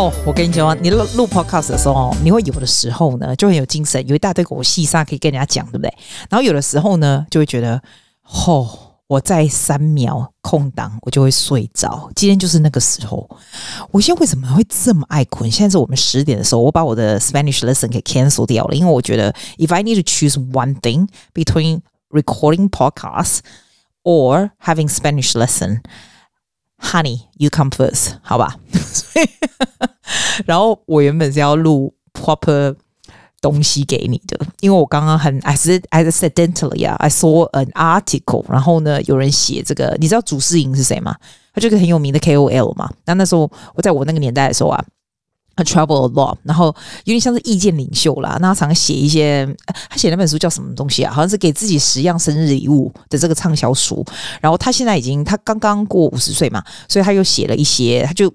哦，我跟你讲，你录录 podcast 的时候，你会有的时候呢，就很有精神，有一大堆狗细沙可以跟人家讲，对不对？然后有的时候呢，就会觉得，哦，我在三秒空档，我就会睡着。今天就是那个时候。我现在为什么会这么爱困？现在是我们十点的时候，我把我的 Spanish lesson 给 cancel 掉了，因为我觉得，if I need to choose one thing between recording podcasts or having Spanish lesson。Honey, you come first，好吧？然后我原本是要录 proper 东西给你的，因为我刚刚很 accidentally 啊，I saw an article，然后呢，有人写这个，你知道祖师爷是谁吗？他就是很有名的 KOL 嘛。那那时候我在我那个年代的时候啊。A travel a lot，然后有点像是意见领袖啦。那他常写一些，他写那本书叫什么东西啊？好像是给自己十样生日礼物的这个畅销书。然后他现在已经，他刚刚过五十岁嘛，所以他又写了一些，他就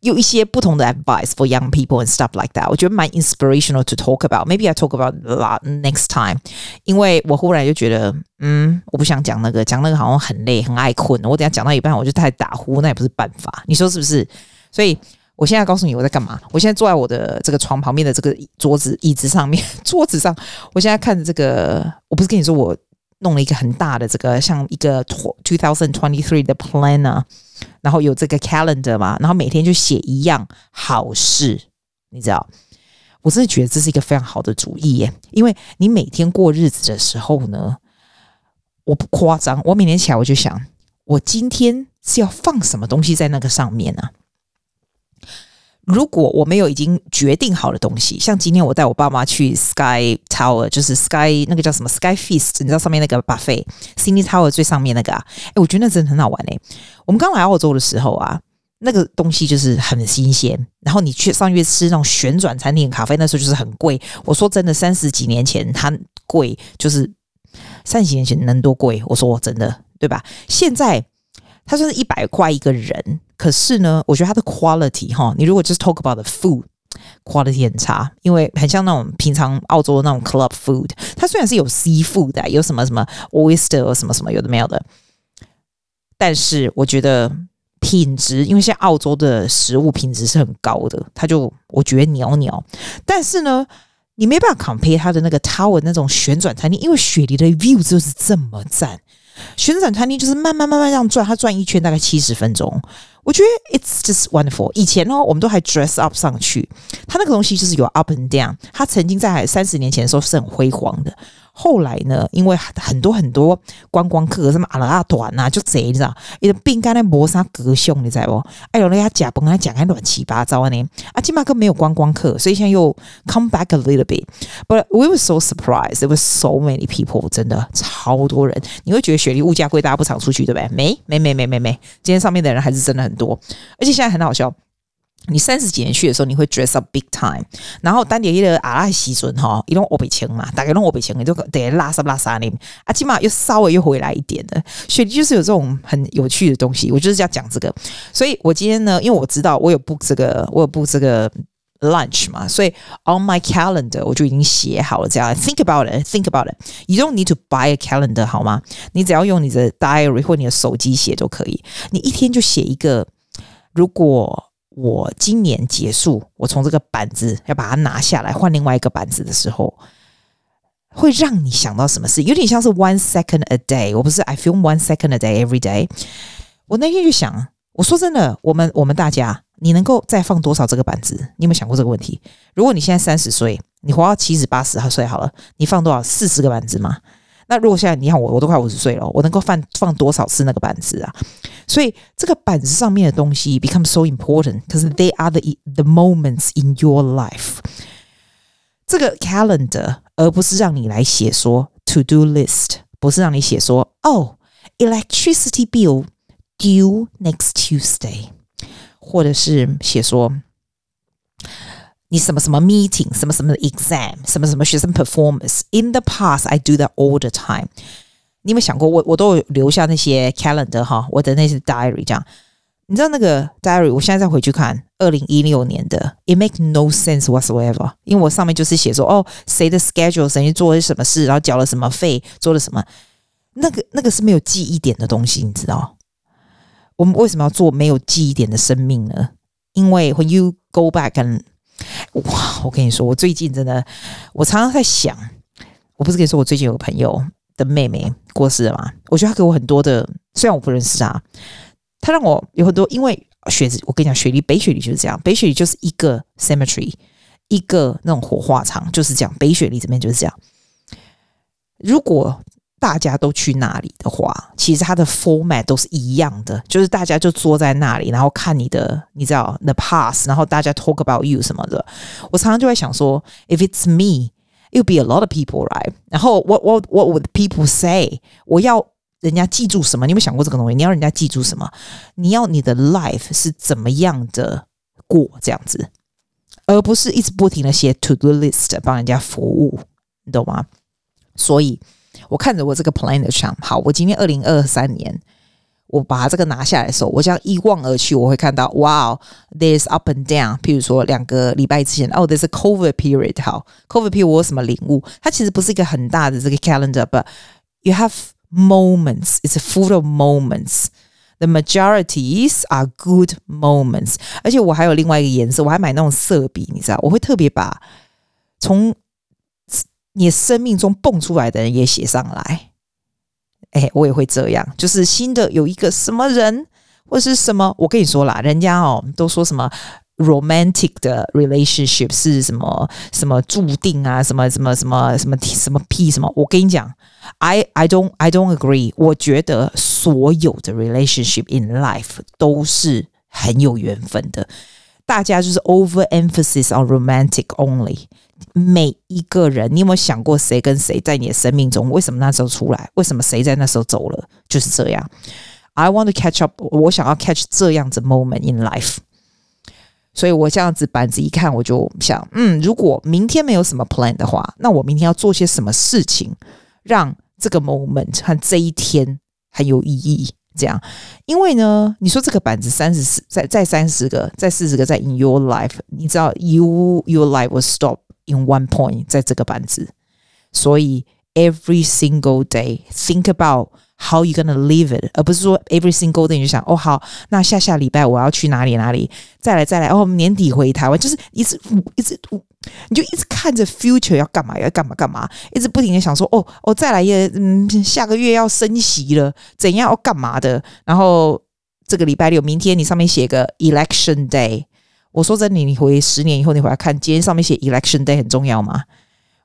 有一些不同的 advice for young people and stuff like that。我觉得蛮 inspirational to talk about。Maybe I talk about a lot next time。因为我忽然就觉得，嗯，我不想讲那个，讲那个好像很累，很爱困。我等下讲到一半，我就太打呼，那也不是办法。你说是不是？所以。我现在告诉你我在干嘛。我现在坐在我的这个床旁边的这个桌子椅子上面，桌子上，我现在看着这个。我不是跟你说我弄了一个很大的这个像一个 two thousand twenty three 的 planner，然后有这个 calendar 嘛，然后每天就写一样好事，你知道？我真的觉得这是一个非常好的主意耶，因为你每天过日子的时候呢，我不夸张，我每天起来我就想，我今天是要放什么东西在那个上面呢？如果我没有已经决定好的东西，像今天我带我爸妈去 Sky Tower，就是 Sky 那个叫什么 Sky Feast，你知道上面那个 buffet，Sydney Tower 最上面那个啊，哎，我觉得那真的很好玩哎。我们刚来澳洲的时候啊，那个东西就是很新鲜，然后你去上去吃那种旋转餐厅咖啡，那时候就是很贵。我说真的，三十几年前它贵，就是三十几年前能多贵？我说我真的，对吧？现在。它算是一百块一个人，可是呢，我觉得它的 quality 哈，你如果就是 talk about the food quality 很差，因为很像那种平常澳洲的那种 club food，它虽然是有 seafood 的，有什么什么 oyster 什么什么有的没有的，但是我觉得品质，因为现在澳洲的食物品质是很高的，它就我觉得鸟鸟，但是呢，你没办法 compare 它的那个 tower 那种旋转餐厅，因为雪梨的 view 就是这么赞。旋转餐厅就是慢慢慢慢这样转，它转一圈大概七十分钟。我觉得 it's just wonderful。以前呢，我们都还 dress up 上去，它那个东西就是有 up and down。它曾经在三十年前的时候是很辉煌的。后来呢，因为很多很多观光客，什么阿拉阿团呐，就贼你知道，一个饼干的磨砂隔胸，你知道不？哎呦，人家假崩，他讲还乱七八糟呢。啊，金马克没有观光客，所以现在又 come back a little bit。But we were so surprised, there were so many people，真的超多人。你会觉得雪梨物价贵，大家不常出去，对不对？没没没没没没，今天上面的人还是真的很多，而且现在很好笑。你三十几年去的时候，你会 dress up big time，然后单点一个阿拉西尊哈，一种欧北青嘛，大概弄欧北青，你就得拉萨拉萨呢，啊，起码又稍微又回来一点的。所以就是有这种很有趣的东西，我就是要讲这个。所以我今天呢，因为我知道我有 book 这个，我有 book 这个 lunch 嘛，所以 on my calendar 我就已经写好了这样。Think about it, think about it. You don't need to buy a calendar 好吗？你只要用你的 diary 或你的手机写都可以。你一天就写一个，如果。我今年结束，我从这个板子要把它拿下来换另外一个板子的时候，会让你想到什么事？有点像是 one second a day。我不是 I feel one second a day every day。我那天就想，我说真的，我们我们大家，你能够再放多少这个板子？你有没有想过这个问题？如果你现在三十岁，你活到七十八十岁好了，你放多少？四十个板子吗？那如果现在你看我，我都快五十岁了，我能够放放多少次那个板子啊？所以这个板子上面的东西 become so important，because they are the the moments in your life。这个 calendar，而不是让你来写说 to do list，不是让你写说哦，electricity bill due next Tuesday，或者是写说。 你什么什么 meeting，什么什么 exam，什么什么学生 performance。In the past, I do that all the time。你有没有想过，我我都有留下那些 calendar 哈，我的那些 diary 这样。你知道那个 diary，我现在再回去看二零一六年的，it make no sense whatsoever。因为我上面就是写说，哦，谁的 schedule，谁做了什么事，然后缴了什么费，做了什么，那个那个是没有记忆点的东西，你知道？我们为什么要做没有记忆点的生命呢？因为 when you go back and 哇，我跟你说，我最近真的，我常常在想，我不是跟你说，我最近有个朋友的妹妹过世了吗？我觉得他给我很多的，虽然我不认识他，他让我有很多，因为雪子，我跟你讲，雪梨北雪梨就是这样，北雪梨就是一个 cemetery，一个那种火化场，就是这样，北雪梨这边就是这样。如果大家都去那里的话，其实它的 format 都是一样的，就是大家就坐在那里，然后看你的，你知道 the past，然后大家 talk about you 什么的。我常常就会想说，if it's me，it would be a lot of people，right？然后 what what what would people say？我要人家记住什么？你有没有想过这个东西？你要人家记住什么？你要你的 life 是怎么样的过这样子，而不是一直不停的写 to do list 帮人家服务，你懂吗？所以。我看着我这个 plan 的墙，好，我今天二零二三年，我把这个拿下来的时候，我这样一望而去，我会看到，哇哦，there's up and down。譬如说两个礼拜之前，哦，there's a COVID period。好，COVID period 我有什么领悟？它其实不是一个很大的这个 calendar，but you have moments. It's full of moments. The majorities are good moments。而且我还有另外一个颜色，我还买那种色笔，你知道，我会特别把从。 你生命中蹦出来的人也写上来，哎，我也会这样。就是新的有一个什么人或是什么，我跟你说啦，人家哦都说什么 romantic 的 relationship 是什么什么注定啊，什么什么什么什么什么屁什么。我跟你讲，I I don't I don't agree。我觉得所有的 relationship in life 都是很有缘分的，大家就是 overemphasis on romantic only。每一个人，你有没有想过谁跟谁在你的生命中？为什么那时候出来？为什么谁在那时候走了？就是这样。I want to catch up，我想要 catch 这样子 moment in life。所以我这样子板子一看，我就想，嗯，如果明天没有什么 plan 的话，那我明天要做些什么事情，让这个 moment 和这一天很有意义？这样，因为呢，你说这个板子三十四，再再三十个，再四十个，在 in your life，你知道，you your life will stop。In one point，在这个板子，所以 every single day think about how you gonna live it，而不是说 every single day 你就想哦好，那下下礼拜我要去哪里哪里，再来再来哦年底回台湾，就是一直一直你就一直看着 future 要干嘛要干嘛干嘛，一直不停的想说哦哦再来也嗯下个月要升息了，怎样要干嘛的，然后这个礼拜六明天你上面写个 election day。我说真的，你回十年以后，你回来看，今天上面写 Election Day 很重要吗？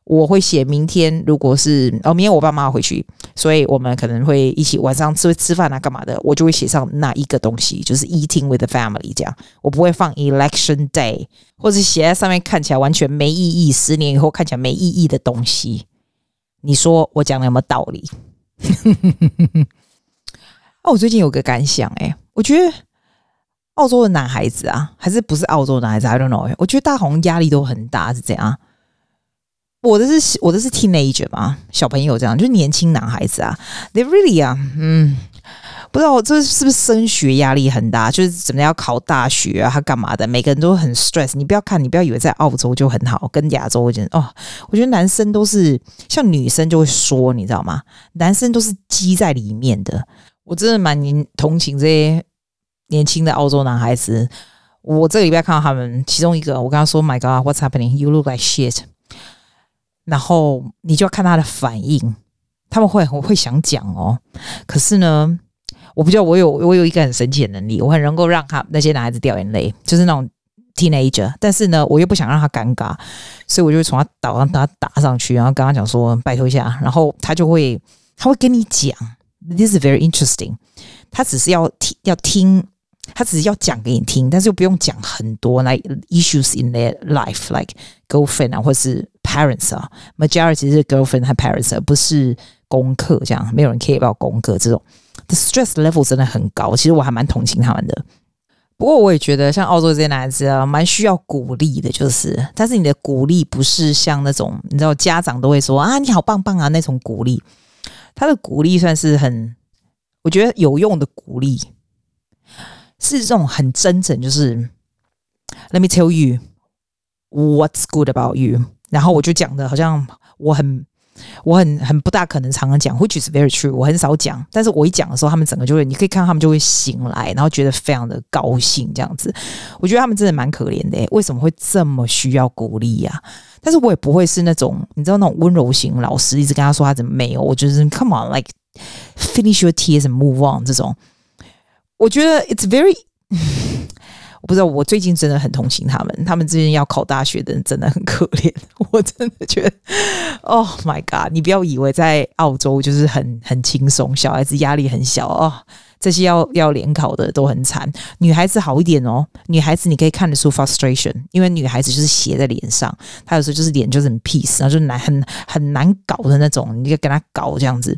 我会写明天，如果是哦，明天我爸妈要回去，所以我们可能会一起晚上吃吃饭啊，干嘛的？我就会写上那一个东西，就是 Eating with the family 这样。我不会放 Election Day，或者写在上面看起来完全没意义，十年以后看起来没意义的东西。你说我讲的有没有道理？哦，我最近有个感想，欸，诶，我觉得。澳洲的男孩子啊，还是不是澳洲的男孩子？I don't know。我觉得大家好像压力都很大，是这样。我的是我的是 teenager 嘛，小朋友这样，就是年轻男孩子啊。They really 啊，嗯，不知道这是不是升学压力很大，就是怎么样要考大学啊，他干嘛的？每个人都很 stress。你不要看，你不要以为在澳洲就很好，跟亚洲我觉得哦，我觉得男生都是像女生就会说，你知道吗？男生都是积在里面的。我真的蛮同情这些。年轻的澳洲男孩子，我这个礼拜看到他们其中一个，我跟他说：“My God, what's happening? You look like shit。”然后你就要看他的反应，他们会我会想讲哦。可是呢，我不知道我有我有一个很神奇的能力，我很能够让他那些男孩子掉眼泪，就是那种 teenager。但是呢，我又不想让他尴尬，所以我就从他岛上他打上去，然后跟他讲说：“拜托一下。”然后他就会他会跟你讲：“This is very interesting。”他只是要听要听。他只是要讲给你听，但是又不用讲很多，like issues in their life，like girlfriend 啊，或是 parents 啊，majority 是 girlfriend 和 parents，而不是功课这样，没有人 care about 功课这种。The stress level 真的很高，其实我还蛮同情他们的。不过我也觉得，像澳洲这些男孩子啊，蛮需要鼓励的，就是，但是你的鼓励不是像那种，你知道家长都会说啊，你好棒棒啊那种鼓励，他的鼓励算是很，我觉得有用的鼓励。是这种很真诚，就是 Let me tell you what's good about you。然后我就讲的好像我很我很很不大可能常常讲，which is very true。我很少讲，但是我一讲的时候，他们整个就会，你可以看他们就会醒来，然后觉得非常的高兴这样子。我觉得他们真的蛮可怜的，为什么会这么需要鼓励呀？但是我也不会是那种你知道那种温柔型老师，一直跟他说他怎么没有，我就是 come on，like finish your tears and move on 这种。我觉得 it's very。我不知道，我最近真的很同情他们。他们之前要考大学的人真的很可怜，我真的觉得，Oh my God！你不要以为在澳洲就是很很轻松，小孩子压力很小哦。这些要要联考的都很惨，女孩子好一点哦。女孩子你可以看得出 frustration，因为女孩子就是写在脸上，她有时候就是脸就是很 peace，然后就难很很难搞的那种，你就跟她搞这样子。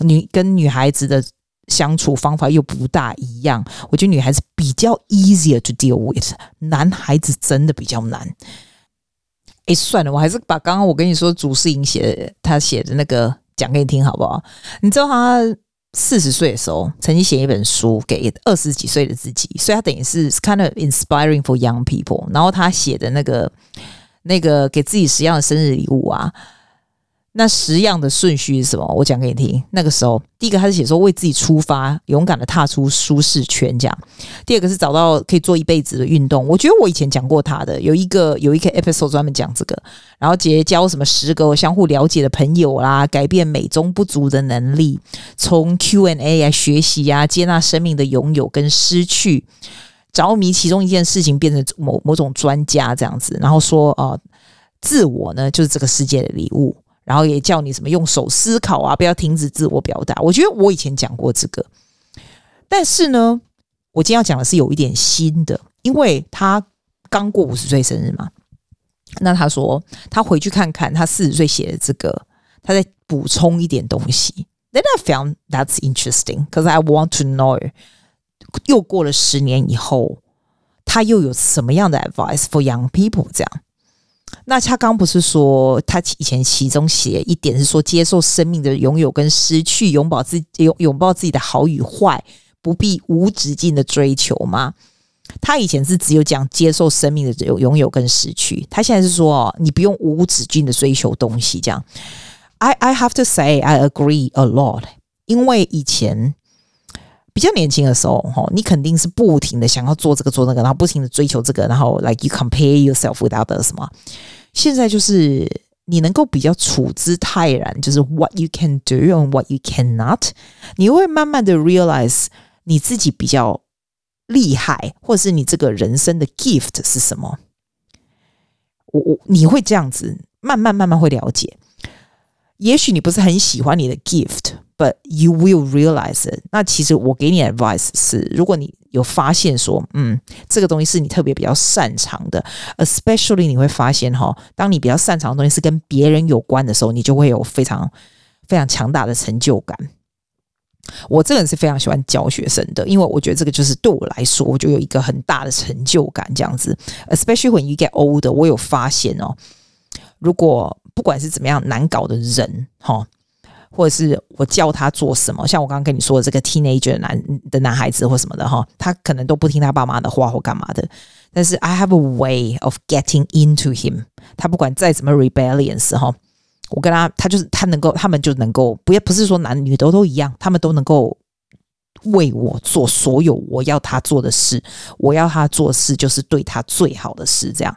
女跟女孩子的。相处方法又不大一样，我觉得女孩子比较 easier to deal with，男孩子真的比较难。哎，算了，我还是把刚刚我跟你说祖师爷写他写的那个讲给你听好不好？你知道他四十岁的时候曾经写一本书给二十几岁的自己，所以他等于是 kind of inspiring for young people。然后他写的那个那个给自己十样的生日礼物啊。那十样的顺序是什么？我讲给你听。那个时候，第一个他是写说为自己出发，勇敢的踏出舒适圈，这样。第二个是找到可以做一辈子的运动。我觉得我以前讲过他的，有一个 有一个 episode 专门讲这个。然后结交什么十个相互了解的朋友啦，改变美中不足的能力，从 Q&A 啊学习啊，接纳生命的拥有跟失去，着迷其中一件事情，变成某某种专家这样子。然后说啊、自我呢就是这个世界的礼物。然后也叫你什么用手思考啊，不要停止自我表达。我觉得我以前讲过这个，但是呢，我今天要讲的是有一点新的，因为他刚过五十岁生日嘛。那他说他回去看看他四十岁写的这个，他再补充一点东西。Then I found that's interesting because I want to know，又过了十年以后，他又有什么样的 advice for young people 这样。那他刚不是说他以前其中写一点是说接受生命的拥有跟失去，拥抱自拥拥抱自己的好与坏，不必无止境的追求吗？他以前是只有讲接受生命的拥拥有跟失去，他现在是说哦，你不用无止境的追求东西。这样，I I have to say I agree a lot，因为以前。比较年轻的时候，哈，你肯定是不停的想要做这个做那个，然后不停的追求这个，然后 like you compare yourself with others 嘛。现在就是你能够比较处之泰然，就是 what you can do and what you cannot，你会慢慢的 realize 你自己比较厉害，或者是你这个人生的 gift 是什么。我我你会这样子慢慢慢慢会了解，也许你不是很喜欢你的 gift。But you will realize it。那其实我给你 advice 是，如果你有发现说，嗯，这个东西是你特别比较擅长的，especially 你会发现哈，当你比较擅长的东西是跟别人有关的时候，你就会有非常非常强大的成就感。我这个人是非常喜欢教学生的，因为我觉得这个就是对我来说，我就有一个很大的成就感。这样子，especially when you get old，我有发现哦，如果不管是怎么样难搞的人，哈。或者是我教他做什么，像我刚刚跟你说的这个 teenager 男的男孩子或什么的哈，他可能都不听他爸妈的话或干嘛的。但是 I have a way of getting into him。他不管再怎么 rebellious 哈，我跟他，他就是他能够，他们就能够，不要不是说男女都都一样，他们都能够为我做所有我要他做的事。我要他做事就是对他最好的事。这样，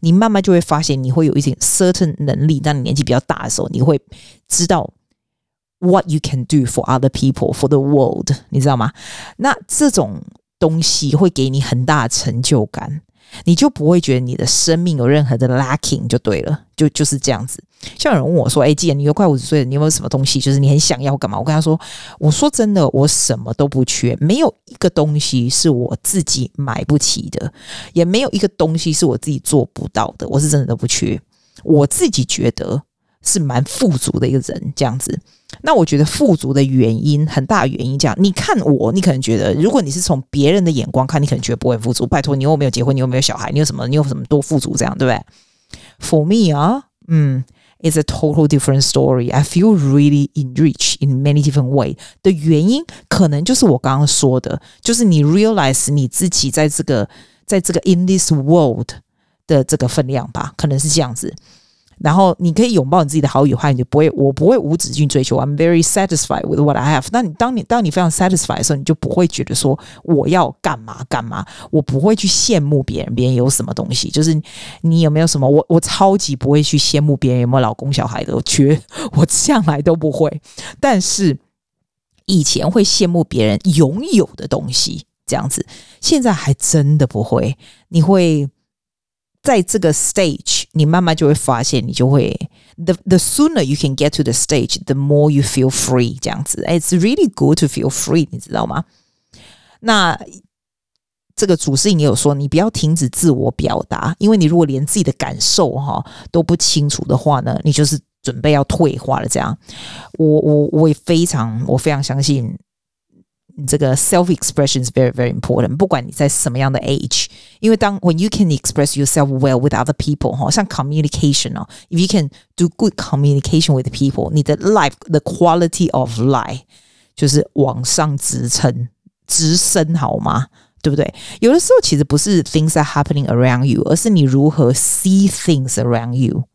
你慢慢就会发现，你会有一点 certain 能力。当你年纪比较大的时候，你会知道。What you can do for other people, for the world，你知道吗？那这种东西会给你很大的成就感，你就不会觉得你的生命有任何的 lacking，就对了，就就是这样子。像有人问我说：“哎，既然你都快五十岁了，你有没有什么东西，就是你很想要干嘛？”我跟他说：“我说真的，我什么都不缺，没有一个东西是我自己买不起的，也没有一个东西是我自己做不到的。我是真的都不缺，我自己觉得。”是蛮富足的一个人，这样子。那我觉得富足的原因，很大原因，这样。你看我，你可能觉得，如果你是从别人的眼光看，你可能觉得不会富足。拜托，你又没有结婚，你又没有小孩，你有什么？你有什么多富足？这样对不对？For me 啊，嗯，it's a total different story. I feel really enriched in many different way. 的原因，可能就是我刚刚说的，就是你 realize 你自己在这个，在这个 in this world 的这个分量吧，可能是这样子。然后你可以拥抱你自己的好与坏，你就不会，我不会无止境追求。I'm very satisfied with what I have。那你当你当你非常 satisfied 的时候，你就不会觉得说我要干嘛干嘛，我不会去羡慕别人，别人有什么东西，就是你有没有什么，我我超级不会去羡慕别人有没有老公小孩的，我绝我向来都不会。但是以前会羡慕别人拥有的东西，这样子，现在还真的不会。你会。在这个 stage，你慢慢就会发现，你就会 the the sooner you can get to the stage, the more you feel free。这样子，it's really good to feel free，你知道吗？那这个主持人也有说，你不要停止自我表达，因为你如果连自己的感受哈都不清楚的话呢，你就是准备要退化了。这样，我我我也非常我非常相信。这个 self expression is very very important。不管你在什么样的 age，因为当 when you can express yourself well with other people，哈，像 communication 哦，if you can do good communication with people，你的 life the quality of life 就是往上直升直升，好吗？对不对？有的时候其实不是 things are happening around you，而是你如何 see things around you。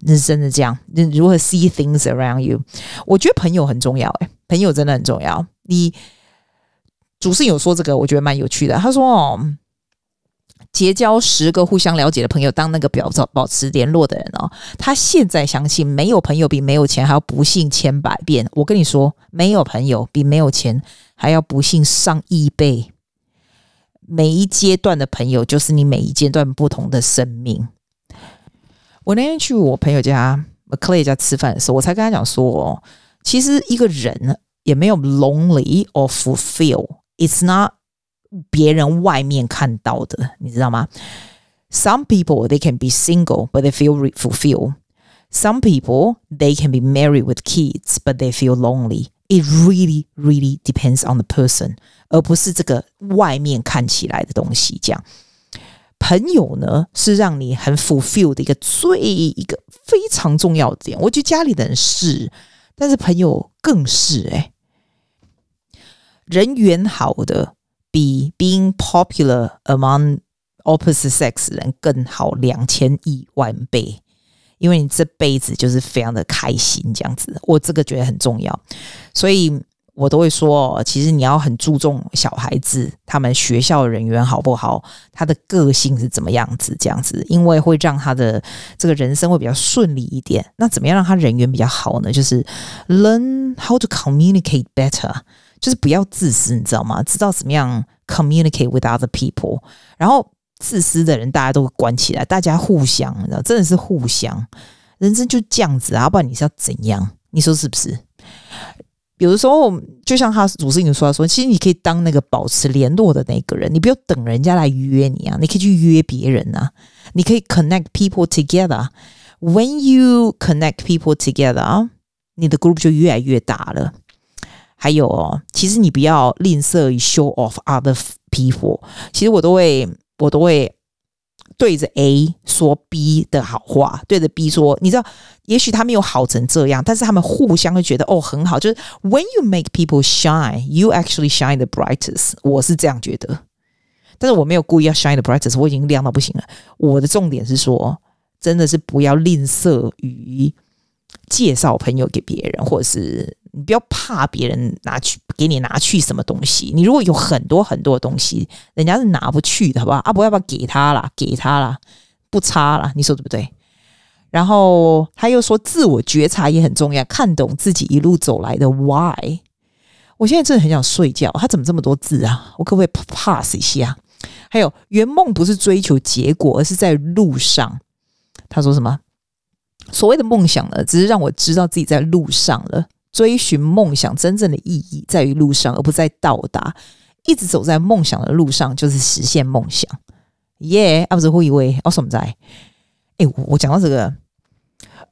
那是真的这样，你如何 see things around you？我觉得朋友很重要，诶，朋友真的很重要。 你主持人有说这个，我觉得蛮有趣的。他说：“哦，结交十个互相了解的朋友，当那个表保持联络的人哦。他现在相信，没有朋友比没有钱还要不幸千百遍。我跟你说，没有朋友比没有钱还要不幸上亿倍。每一阶段的朋友，就是你每一阶段不同的生命。我那天去我朋友家 Clay 家吃饭的时候，我才跟他讲说，哦，其实一个人。”也没有 lonely or fulfill. It's not 别人外面看到的，你知道吗？Some people they can be single, but they feel fulfilled. Some people they can be married with kids, but they feel lonely. It really, really depends on the person，而不是这个外面看起来的东西。这样，朋友呢是让你很 fulfilled 的一个最一个非常重要的点。我觉得家里的人是， 但是朋友更是哎、人缘好的比 being popular among opposite sex 人更好两千亿万倍，因为你这辈子就是非常的开心这样子，我这个觉得很重要，所以我都会说，其实你要很注重小孩子他们学校人缘好不好，他的个性是怎么样子这样子，因为会让他的这个人生会比较顺利一点。那怎么样让他人缘比较好呢？就是 learn how to communicate better。就是不要自私，你知道吗？知道怎么样 communicate with other people。然后自私的人，大家都会关起来，大家互相，你知道，真的是互相。人生就这样子啊，不然你是要怎样？你说是不是？有的时候，就像他主持人说的说，其实你可以当那个保持联络的那个人，你不要等人家来约你啊，你可以去约别人啊，你可以 connect people together。When you connect people together，你的 group 就越来越大了。还有哦，其实你不要吝啬于 show off other people。其实我都会，我都会对着 A 说 B 的好话，对着 B 说，你知道，也许他没有好成这样，但是他们互相会觉得哦很好。就是 when you make people shine, you actually shine the brightest。我是这样觉得，但是我没有故意要 shine the brightest，我已经亮到不行了。我的重点是说，真的是不要吝啬于介绍朋友给别人，或者是。你不要怕别人拿去给你拿去什么东西。你如果有很多很多东西，人家是拿不去的，好不好？阿伯要不要给他啦？给他啦，不差啦，你说对不对？然后他又说，自我觉察也很重要，看懂自己一路走来的 why。我现在真的很想睡觉。他怎么这么多字啊？我可不可以 pass 一下？还有，圆梦不是追求结果，而是在路上。他说什么？所谓的梦想呢，只是让我知道自己在路上了。追寻梦想真正的意义在于路上，而不在到达。一直走在梦想的路上，就是实现梦想。耶！阿不是会以为哦什么在？哎，我我讲到这个，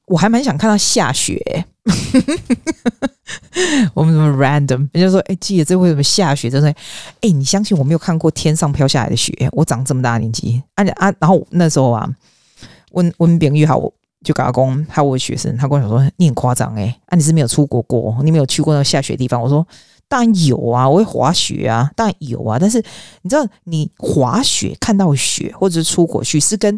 我还蛮想看到下雪。我们怎么 random？人家说，哎，记得这为什么下雪？真的，哎，你相信我没有看过天上飘下来的雪？我长这么大年纪，啊啊！然后那时候啊，温温炳玉好。就跟阿公，还有我学生，他跟我讲说：“你很夸张诶，啊，你是没有出国过，你没有去过那下雪的地方。”我说：“当然有啊，我会滑雪啊，当然有啊。但是你知道，你滑雪看到雪，或者是出国去，是跟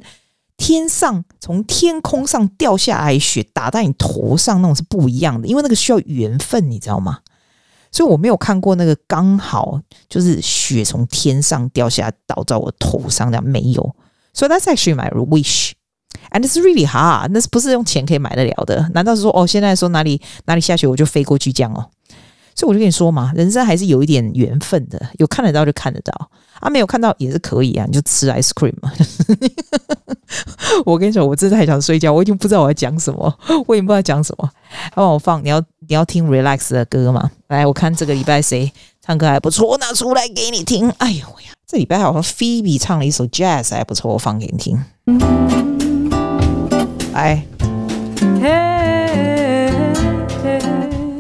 天上从天空上掉下来雪打在你头上那种是不一样的，因为那个需要缘分，你知道吗？所以我没有看过那个刚好就是雪从天上掉下来倒在我头上这样没有。So that's actually my wish, and it's really hard. 那是不是用钱可以买得了的？难道是说哦，现在说哪里哪里下雪我就飞过去这样哦？所以我就跟你说嘛，人生还是有一点缘分的，有看得到就看得到啊，没有看到也是可以啊，你就吃 ice cream 嘛。我跟你说，我真的太想睡觉，我已经不知道我要讲什么，我已经不知道讲什么。帮我放，你要你要听 relax 的歌吗？来，我看这个礼拜谁唱歌还不错，我拿出来给你听。哎呦呀，这礼拜好像 Phoebe 唱了一首 jazz 还不错，我放给你听。来。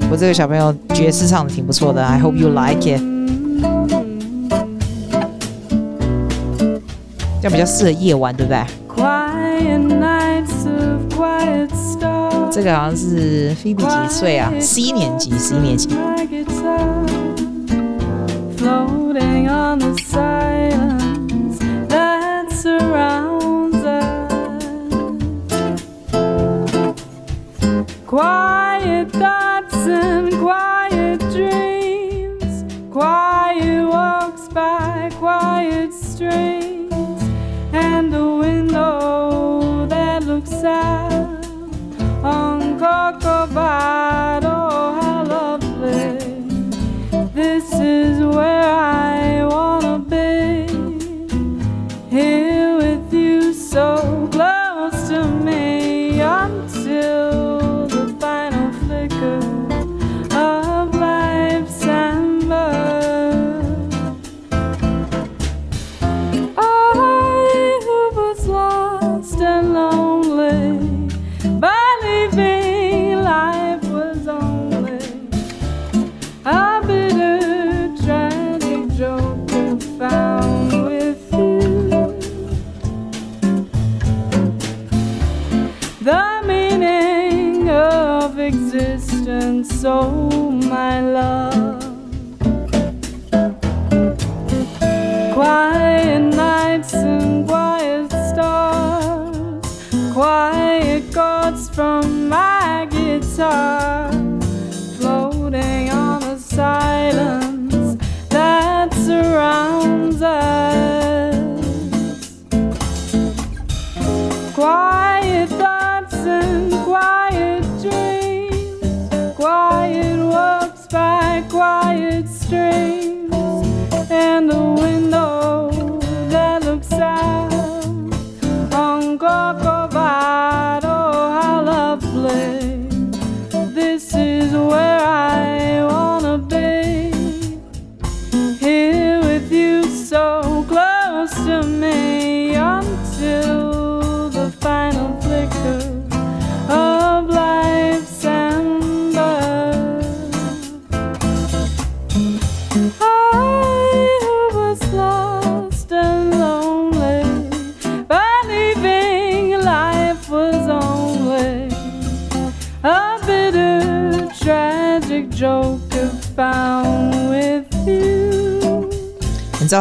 我这个小朋友爵士唱的挺不错的，I hope you like it。这样比较适合夜晚，对不对？这个好像是菲比几岁啊？C 年级，C 年级。你知道